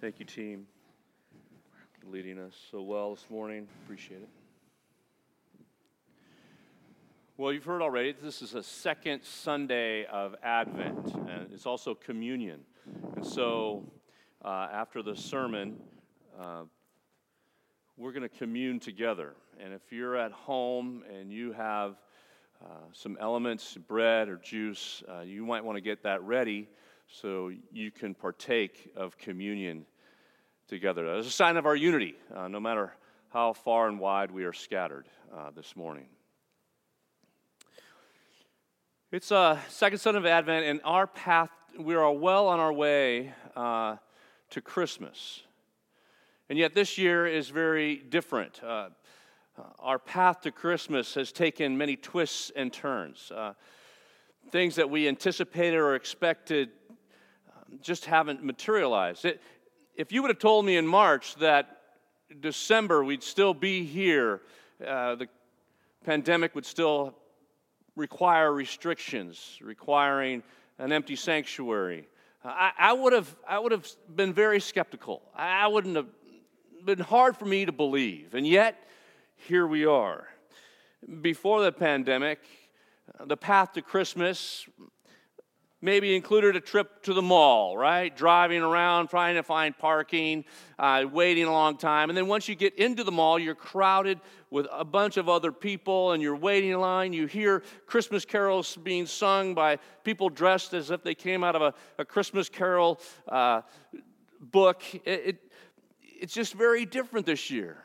Thank you, team, for leading us so well this morning. Appreciate it. Well, you've heard already, this is a second Sunday of Advent, and it's also communion. And so, uh, after the sermon, uh, we're going to commune together. And if you're at home and you have uh, some elements, bread or juice, uh, you might want to get that ready so you can partake of communion together. As a sign of our unity, uh, no matter how far and wide we are scattered uh, this morning. It's uh, second Sunday of Advent, and our path, we are well on our way uh, to Christmas. And yet, this year is very different. Uh, our path to Christmas has taken many twists and turns. Uh, things that we anticipated or expected just haven't materialized. It, if you would have told me in March that December we'd still be here, uh, the pandemic would still require restrictions, requiring an empty sanctuary, I, I, would have, I would have been very skeptical. I wouldn't have been hard for me to believe. And yet, here we are. Before the pandemic, the path to Christmas maybe included a trip to the mall, right? Driving around, trying to find parking, uh, waiting a long time. And then once you get into the mall, you're crowded with a bunch of other people and you're waiting in line. You hear Christmas carols being sung by people dressed as if they came out of a, a Christmas carol uh, book. It, it, it's just very different this year.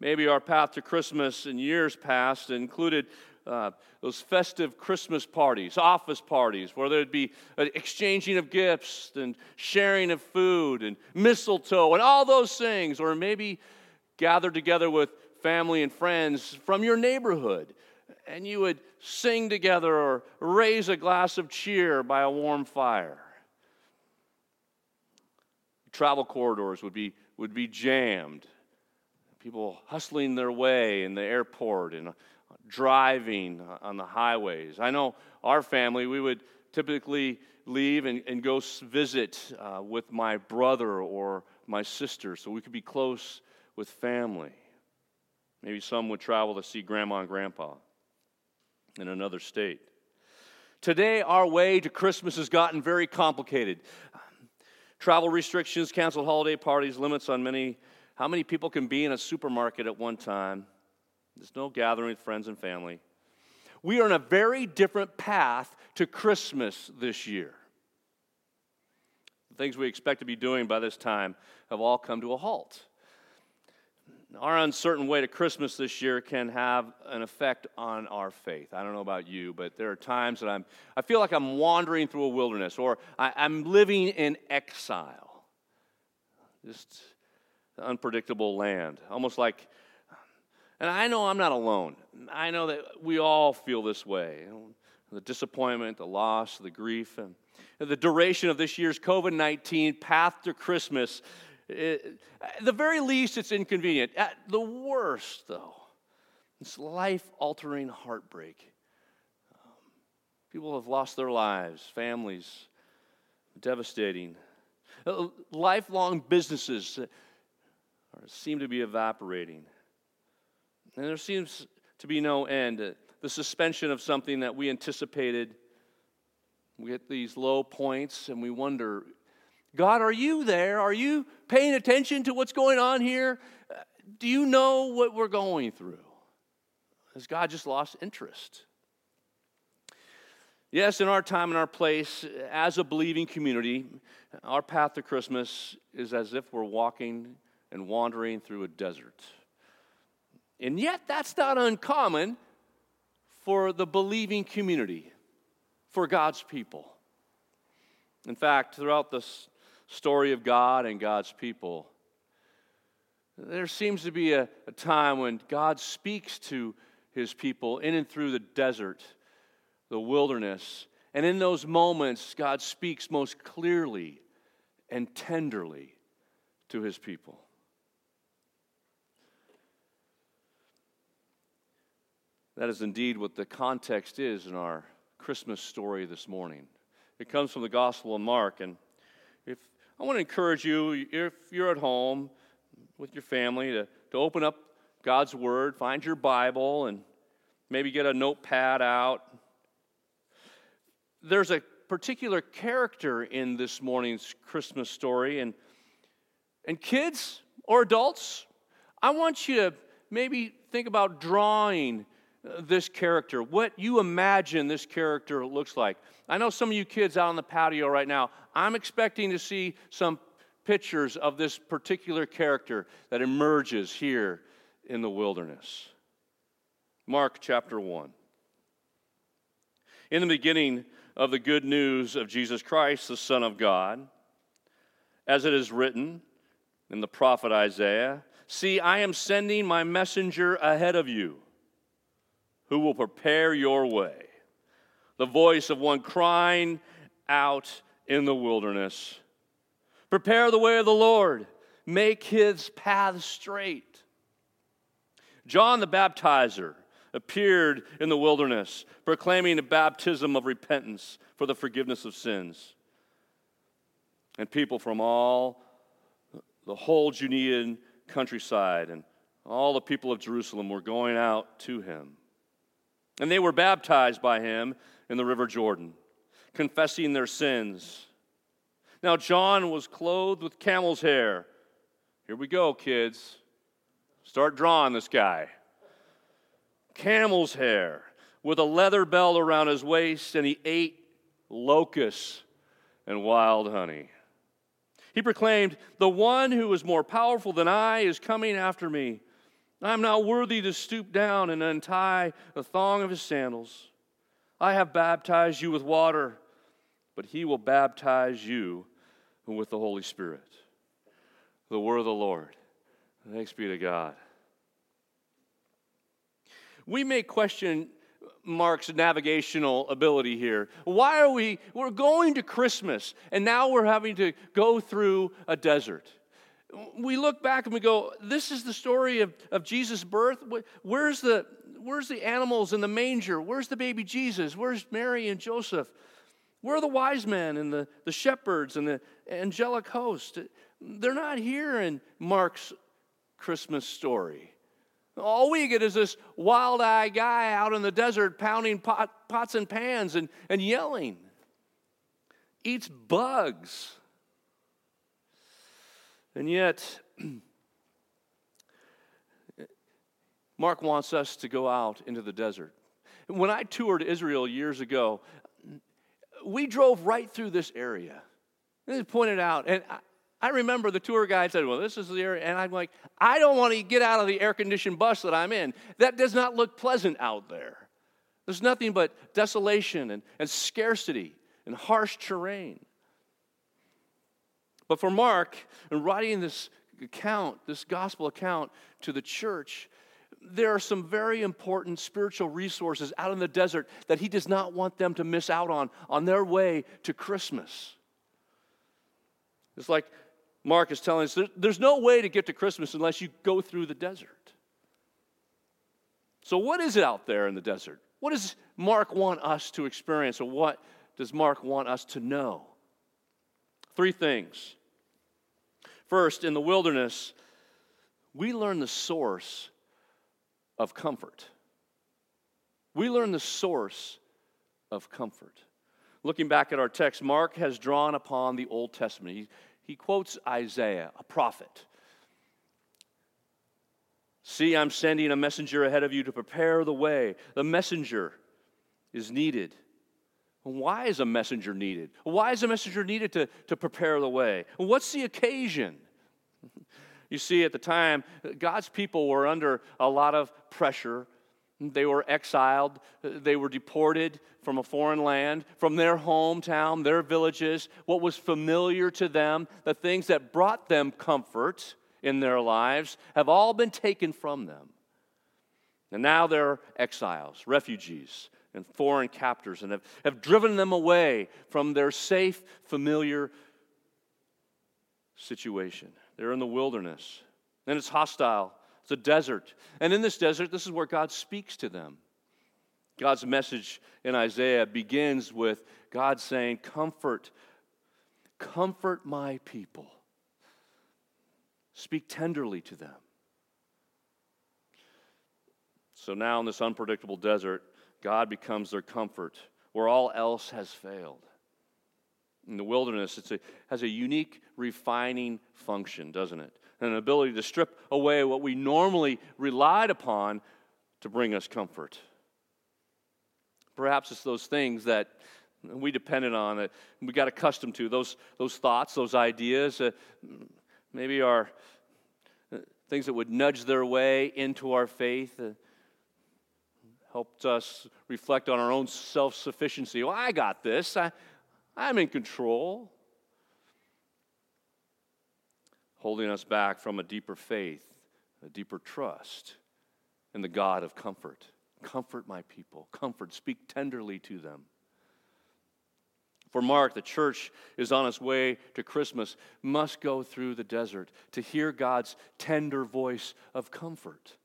Maybe our path to Christmas in years past included uh, those festive Christmas parties, office parties, where there'd be an exchanging of gifts and sharing of food and mistletoe and all those things, or maybe gathered together with family and friends from your neighborhood and you would sing together or raise a glass of cheer by a warm fire. Travel corridors would be, would be jammed. People hustling their way in the airport and driving on the highways. I know our family, we would typically leave and, and go visit uh, with my brother or my sister so we could be close with family. Maybe some would travel to see grandma and grandpa in another state. Today, our way to Christmas has gotten very complicated. Travel restrictions, canceled holiday parties, limits on many how many people can be in a supermarket at one time. There's no gathering with friends and family. We are on a very different path to Christmas this year. The things we expect to be doing by this time have all come to a halt. Our uncertain way to Christmas this year can have an effect on our faith. I don't know about you, but there are times that I'm, I feel like I'm wandering through a wilderness or I, I'm living in exile. Just unpredictable land, almost like and I know I'm not alone. I know that we all feel this way the disappointment, the loss, the grief. And the duration of this year's COVID 19 path to Christmas, at the very least, it's inconvenient. At the worst, though, it's life altering heartbreak. Um, people have lost their lives, families, devastating. Uh, lifelong businesses seem to be evaporating. And there seems to be no end. Uh, the suspension of something that we anticipated. We hit these low points and we wonder, God, are you there? Are you paying attention to what's going on here? Uh, do you know what we're going through? Has God just lost interest? Yes, in our time and our place, as a believing community, our path to Christmas is as if we're walking and wandering through a desert. And yet, that's not uncommon for the believing community, for God's people. In fact, throughout the story of God and God's people, there seems to be a, a, time when God speaks to his people in and through the desert, the wilderness. And in those moments, God speaks most clearly and tenderly to his people. That is indeed what the context is in our Christmas story this morning. It comes from the Gospel of Mark. And if I want to encourage you, if you're at home with your family, to, to open up God's Word, find your Bible, and maybe get a notepad out. There's a particular character in this morning's Christmas story, and, and kids or adults, I want you to maybe think about drawing this character, what you imagine this character looks like. I know some of you kids out on the patio right now, I'm expecting to see some pictures of this particular character that emerges here in the wilderness. Mark chapter 1. In the beginning of the good news of Jesus Christ, the Son of God, as it is written in the prophet Isaiah See, I am sending my messenger ahead of you who will prepare your way. The voice of one crying out in the wilderness Prepare the way of the Lord, make his path straight. John the baptizer appeared in the wilderness, proclaiming a baptism of repentance for the forgiveness of sins. And people from all the whole Judean countryside and all the people of Jerusalem were going out to him. And they were baptized by him in the river Jordan, confessing their sins. Now, John was clothed with camel's hair. Here we go, kids. Start drawing this guy. Camel's hair with a leather belt around his waist, and he ate locusts and wild honey. He proclaimed, The one who is more powerful than I is coming after me. I am not worthy to stoop down and untie the thong of his sandals. I have baptized you with water, but he will baptize you with the Holy Spirit. The word of the Lord. Thanks be to God. We may question Mark's navigational ability here. Why are we, we're going to Christmas and now we're having to go through a desert. We look back and we go, this is the story of, of Jesus' birth. Where's the, where's the animals in the manger? Where's the baby Jesus? Where's Mary and Joseph? Where are the wise men and the, the shepherds and the angelic host? They're not here in Mark's Christmas story. All we get is this wild eyed guy out in the desert pounding pot, pots and pans and, and yelling. Eats bugs. And yet, Mark wants us to go out into the desert. When I toured Israel years ago, we drove right through this area. And pointed out, and I remember the tour guide said, Well, this is the area. And I'm like, I don't want to get out of the air conditioned bus that I'm in. That does not look pleasant out there. There's nothing but desolation and, and scarcity and harsh terrain. But for Mark, in writing this account, this gospel account to the church, there are some very important spiritual resources out in the desert that he does not want them to miss out on on their way to Christmas. It's like Mark is telling us there's no way to get to Christmas unless you go through the desert. So, what is it out there in the desert? What does Mark want us to experience, or what does Mark want us to know? Three things. First, in the wilderness, we learn the source of comfort. We learn the source of comfort. Looking back at our text, Mark has drawn upon the Old Testament. He, he quotes Isaiah, a prophet. See, I'm sending a messenger ahead of you to prepare the way. The messenger is needed. Why is a messenger needed? Why is a messenger needed to, to prepare the way? What's the occasion? You see, at the time, God's people were under a lot of pressure they were exiled. They were deported from a foreign land, from their hometown, their villages, what was familiar to them, the things that brought them comfort in their lives have all been taken from them. And now they're exiles, refugees, and foreign captors, and have, have driven them away from their safe, familiar situation. They're in the wilderness, and it's hostile it's a desert. And in this desert, this is where God speaks to them. God's message in Isaiah begins with God saying, Comfort Comfort my people. Speak tenderly to them. So now, in this unpredictable desert, God becomes their comfort where all else has failed. In the wilderness, it has a unique refining function, doesn't it? An ability to strip away what we normally relied upon to bring us comfort. Perhaps it's those things that we depended on, that we got accustomed to, those, those thoughts, those ideas, uh, maybe our things that would nudge their way into our faith. Uh, helped us reflect on our own self sufficiency. Well, I got this, I, I'm in control. Holding us back from a deeper faith, a deeper trust in the God of comfort. Comfort my people, comfort, speak tenderly to them. For Mark, the church is on its way to Christmas, must go through the desert to hear God's tender voice of comfort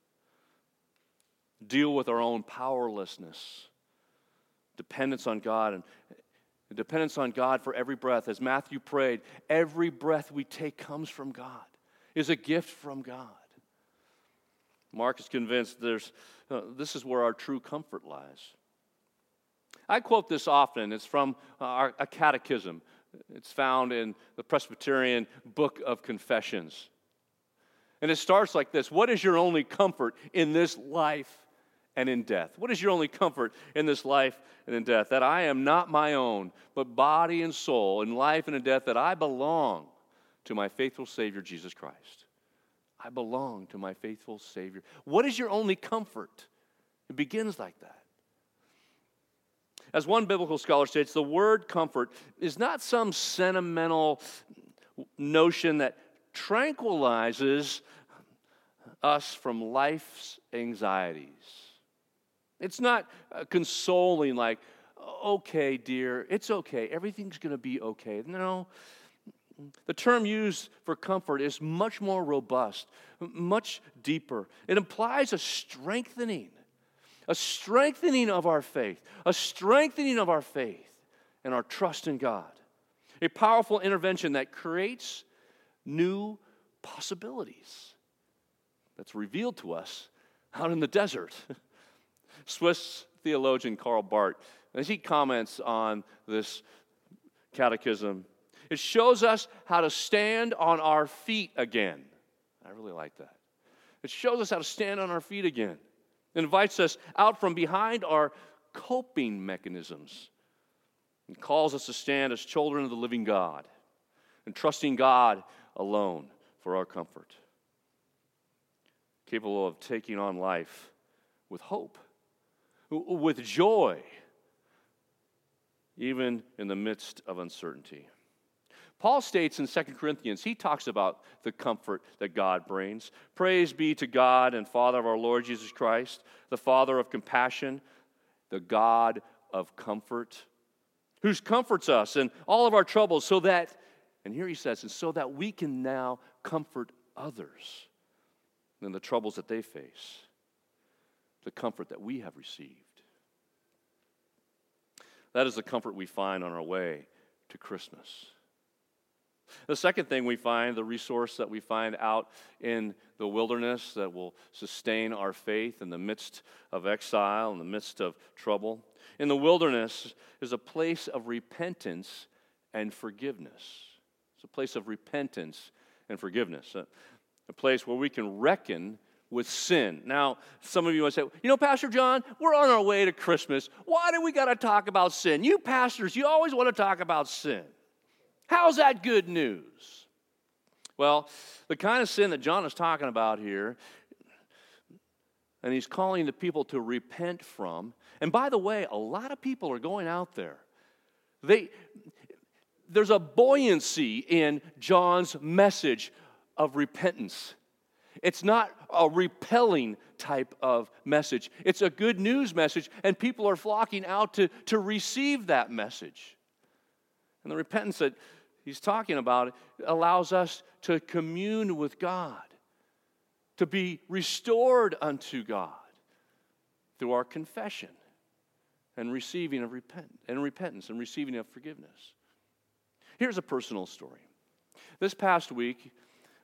deal with our own powerlessness, dependence on God, and dependence on God for every breath. As Matthew prayed, every breath we take comes from God, is a gift from God. Mark is convinced there's, uh, this is where our true comfort lies. I quote this often. It's from our, a catechism. It's found in the Presbyterian Book of Confessions. And it starts like this What is your only comfort in this life? And in death. What is your only comfort in this life and in death? That I am not my own, but body and soul, in life and in death, that I belong to my faithful Savior, Jesus Christ. I belong to my faithful Savior. What is your only comfort? It begins like that. As one biblical scholar states, the word comfort is not some sentimental notion that tranquilizes us from life's anxieties. It's not uh, consoling, like, okay, dear, it's okay, everything's going to be okay. No. The term used for comfort is much more robust, much deeper. It implies a strengthening, a strengthening of our faith, a strengthening of our faith and our trust in God. A powerful intervention that creates new possibilities that's revealed to us out in the desert. Swiss theologian Karl Barth, as he comments on this catechism, it shows us how to stand on our feet again. I really like that. It shows us how to stand on our feet again. It invites us out from behind our coping mechanisms and calls us to stand as children of the living God and trusting God alone for our comfort. Capable of taking on life with hope with joy, even in the midst of uncertainty. Paul states in 2 Corinthians, he talks about the comfort that God brings. Praise be to God and Father of our Lord Jesus Christ, the Father of compassion, the God of comfort, who comforts us in all of our troubles, so that, and here he says, and so that we can now comfort others in the troubles that they face the comfort that we have received. That is the comfort we find on our way to Christmas. The second thing we find, the resource that we find out in the wilderness that will sustain our faith in the midst of exile, in the midst of trouble, in the wilderness is a place of repentance and forgiveness. It's a place of repentance and forgiveness, a, a place where we can reckon with sin. Now, some of you might say, you know, Pastor John, we're on our way to Christmas. Why do we got to talk about sin? You pastors, you always want to talk about sin. How's that good news? Well, the kind of sin that John is talking about here, and he's calling the people to repent from. And by the way, a lot of people are going out there. They, there's a buoyancy in John's message of repentance. It's not a repelling type of message. It's a good news message, and people are flocking out to, to receive that message. And the repentance that he's talking about allows us to commune with God, to be restored unto God through our confession and receiving of repent and repentance and receiving of forgiveness. Here's a personal story. This past week,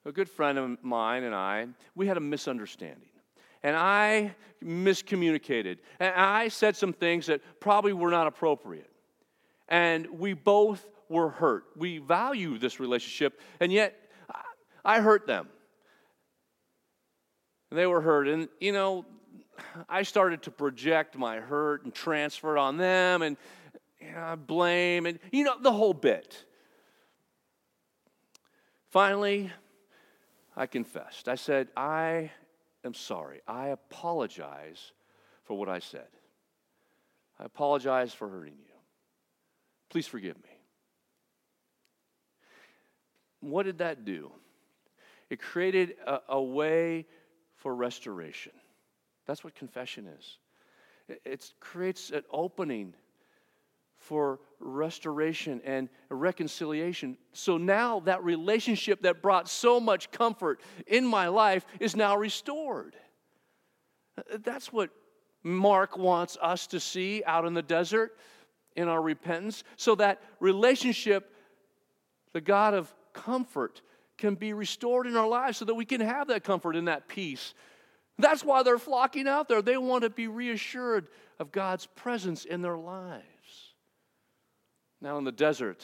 a good friend of mine and I, we had a misunderstanding. And I miscommunicated. And I said some things that probably were not appropriate. And we both were hurt. We value this relationship, and yet I hurt them. And they were hurt. And, you know, I started to project my hurt and transfer it on them and you know, blame and, you know, the whole bit. Finally, I confessed. I said, I am sorry. I apologize for what I said. I apologize for hurting you. Please forgive me. What did that do? It created a, a way for restoration. That's what confession is. It, it creates an opening for restoration and reconciliation. So now that relationship that brought so much comfort in my life is now restored. That's what Mark wants us to see out in the desert in our repentance, so that relationship, the God of comfort, can be restored in our lives so that we can have that comfort and that peace. That's why they're flocking out there. They want to be reassured of God's presence in their lives. Now, in the desert,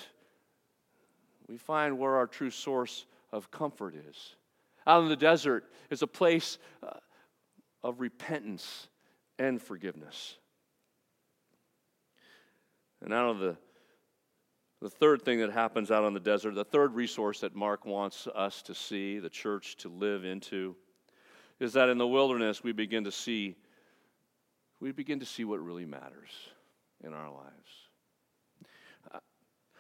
we find where our true source of comfort is. Out in the desert is a place uh, of repentance and forgiveness. And out of the the third thing that happens out on the desert, the third resource that Mark wants us to see, the church to live into, is that in the wilderness we begin to see we begin to see what really matters in our lives.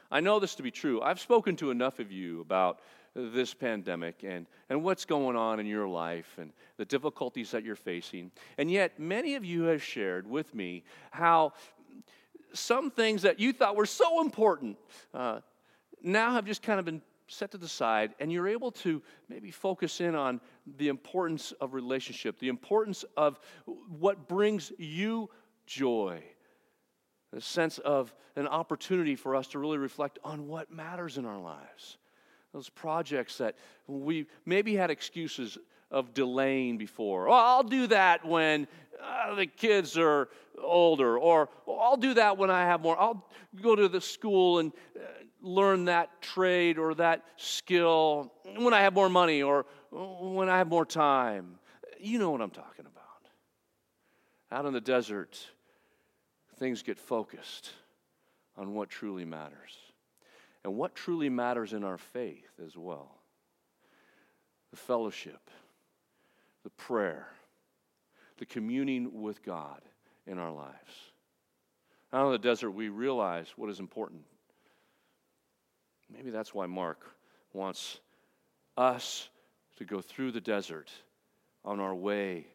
I know this to be true. I've spoken to enough of you about this pandemic and, and what's going on in your life and the difficulties that you're facing. And yet, many of you have shared with me how some things that you thought were so important uh, now have just kind of been set to the side, and you're able to maybe focus in on the importance of relationship, the importance of what brings you joy, a sense of an opportunity for us to really reflect on what matters in our lives. Those projects that we maybe had excuses of delaying before. Oh, I'll do that when uh, the kids are older, or oh, I'll do that when I have more. I'll go to the school and uh, learn that trade or that skill when I have more money or when I have more time. You know what I'm talking about. Out in the desert, things get focused on what truly matters and what truly matters in our faith as well the fellowship, the prayer, the communing with God in our lives. Out in the desert, we realize what is important. Maybe that's why Mark wants us to go through the desert on our way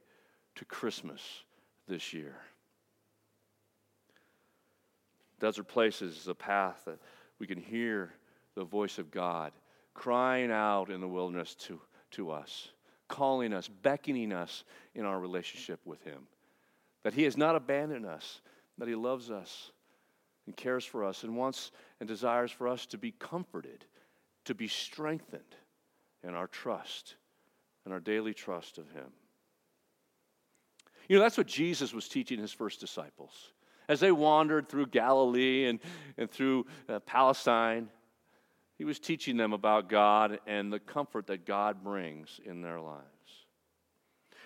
to Christmas this year. Desert places is a path that we can hear the voice of God crying out in the wilderness to, to us calling us, beckoning us in our relationship with Him. That He has not abandoned us, that He loves us and cares for us and wants and desires for us to be comforted, to be strengthened in our trust and our daily trust of Him. You know, that's what Jesus was teaching His first disciples. As they wandered through Galilee and, and through uh, Palestine, he was teaching them about God and the comfort that God brings in their lives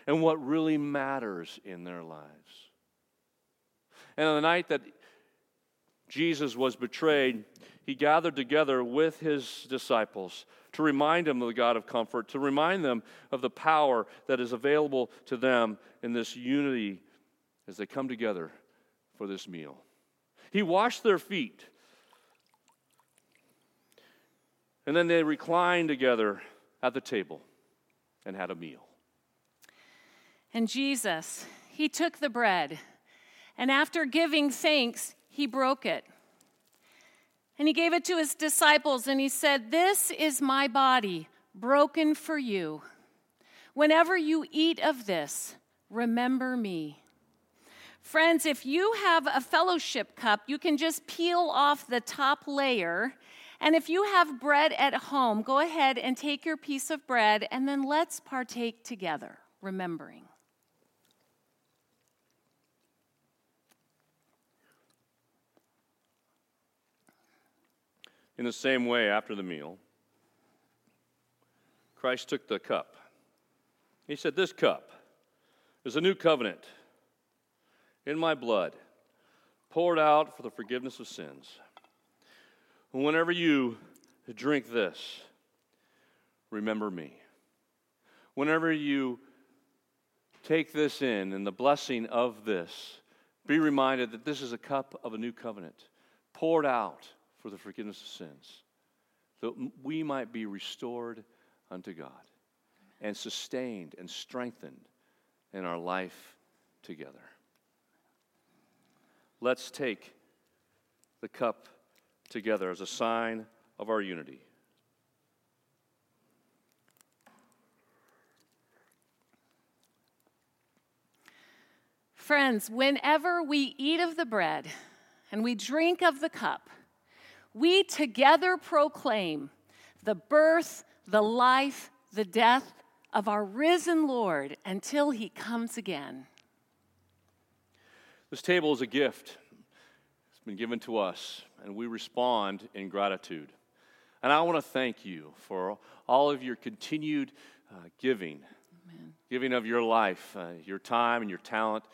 and what really matters in their lives. And on the night that Jesus was betrayed, he gathered together with his disciples to remind them of the God of comfort, to remind them of the power that is available to them in this unity as they come together for this meal. He washed their feet And then they reclined together at the table and had a meal. And Jesus, he took the bread, and after giving thanks, he broke it. And he gave it to his disciples, and he said, This is my body, broken for you. Whenever you eat of this, remember me. Friends, if you have a fellowship cup, you can just peel off the top layer And if you have bread at home, go ahead and take your piece of bread and then let's partake together, remembering. In the same way, after the meal, Christ took the cup. He said, This cup is a new covenant in my blood, poured out for the forgiveness of sins. Whenever you drink this, remember me. Whenever you take this in and the blessing of this, be reminded that this is a cup of a new covenant poured out for the forgiveness of sins, that we might be restored unto God and sustained and strengthened in our life together. Let's take the cup together as a sign of our unity. Friends, whenever we eat of the bread and we drink of the cup, we together proclaim the birth, the life, the death of our risen Lord until he comes again. This table is a gift. It's been given to us, and we respond in gratitude. And I want to thank you for all of your continued uh, giving, Amen. giving of your life, uh, your time, and your talent,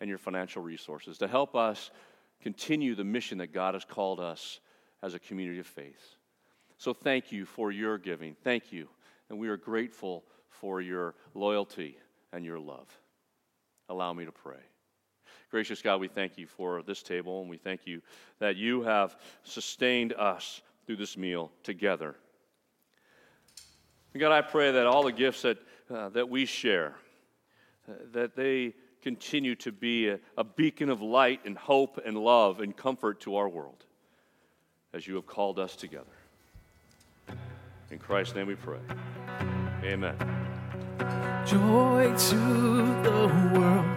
and your financial resources to help us continue the mission that God has called us as a community of faith. So thank you for your giving. Thank you. And we are grateful for your loyalty and your love. Allow me to pray. Gracious God, we thank you for this table, and we thank you that you have sustained us through this meal together. God, I pray that all the gifts that, uh, that we share, uh, that they continue to be a, a beacon of light and hope and love and comfort to our world as you have called us together. In Christ's name we pray. Amen. Joy to the world